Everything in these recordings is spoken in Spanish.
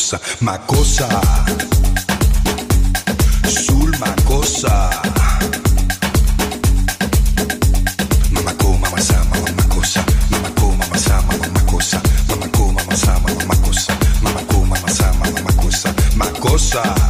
cosa, ma cosa, sul ma cosa. Mamma co, mamma sa, mamma cosa, mamma co, mamma sa, mamma cosa, mamma co, mamma sa, mamma cosa, mamma co, mamma sa, mamma cosa, ma cosa.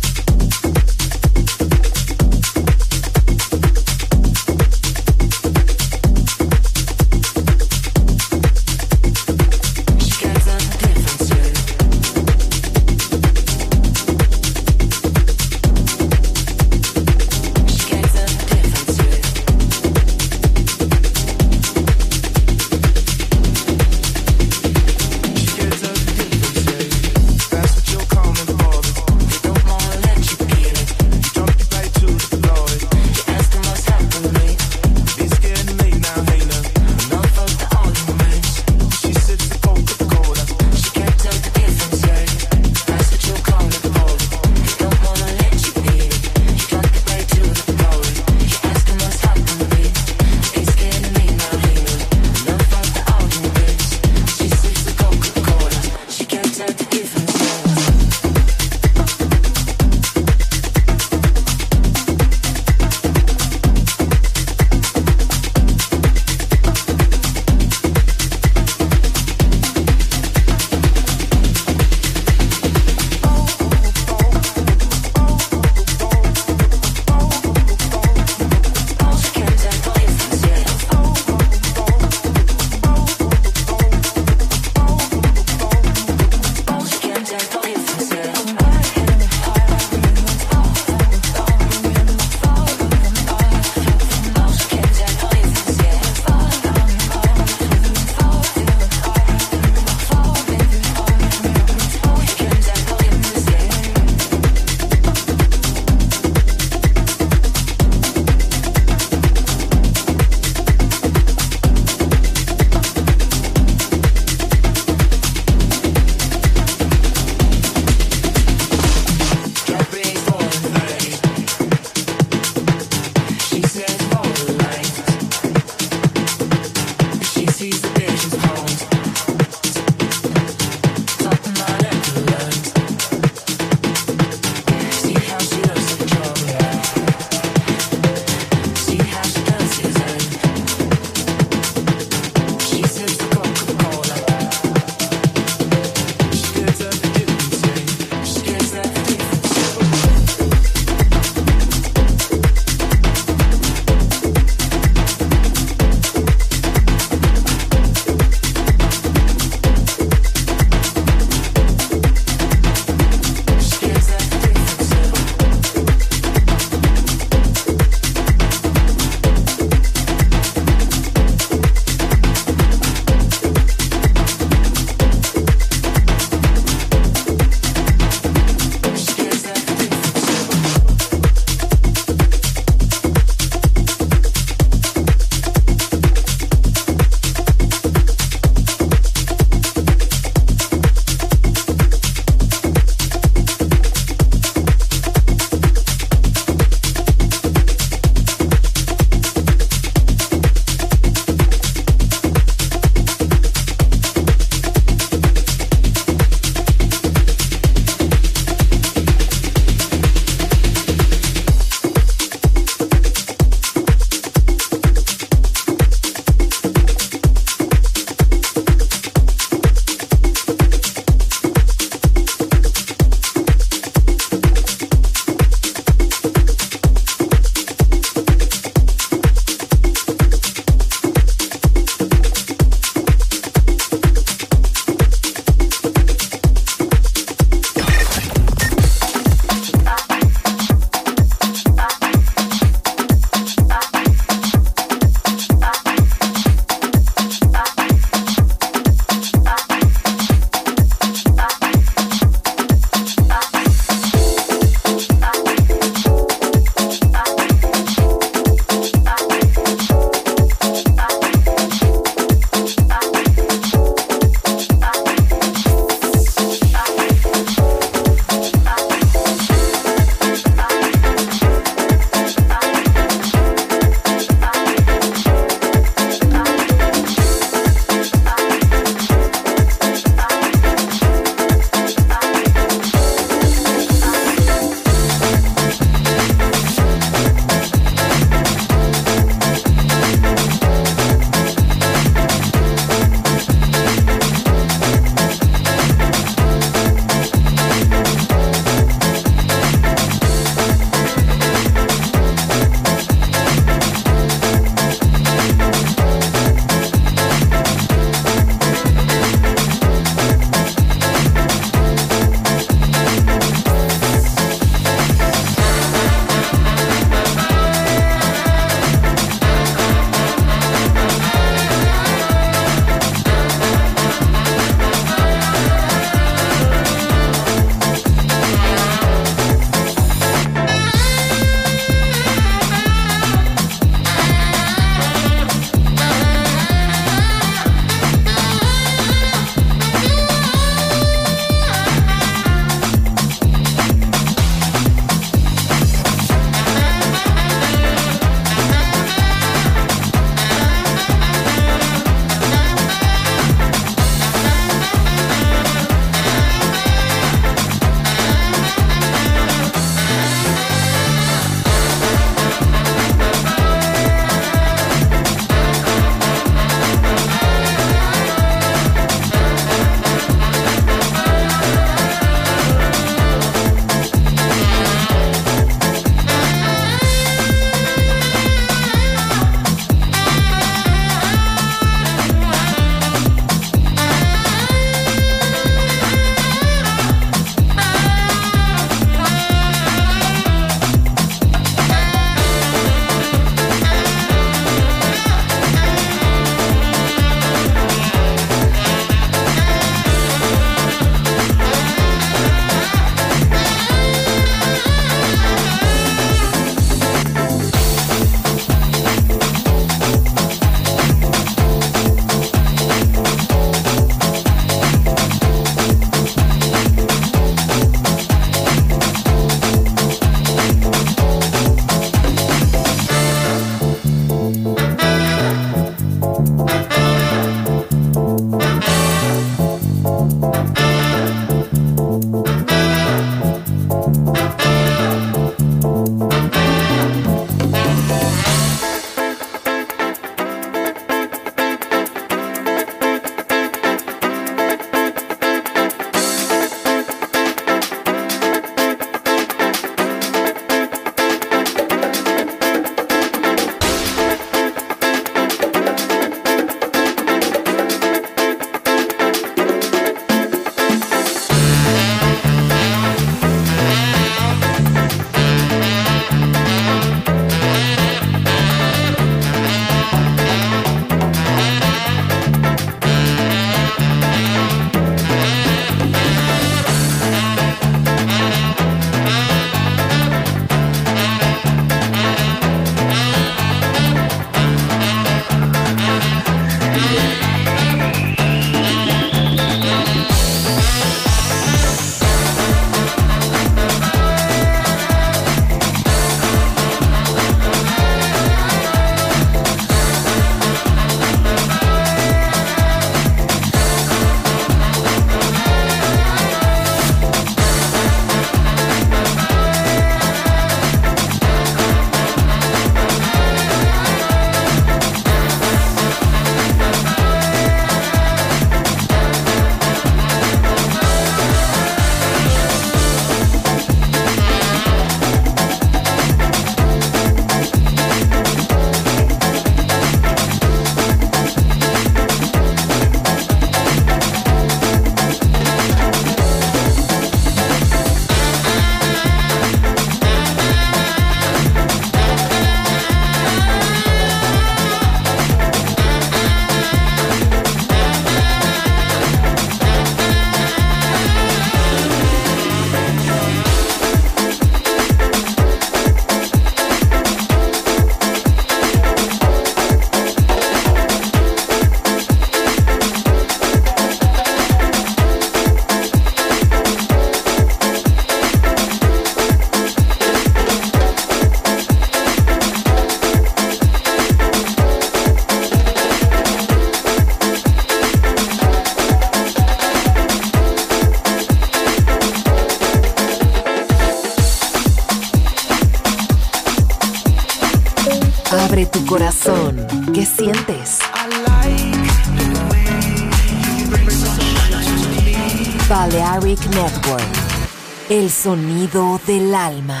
Del alma.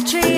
Tree,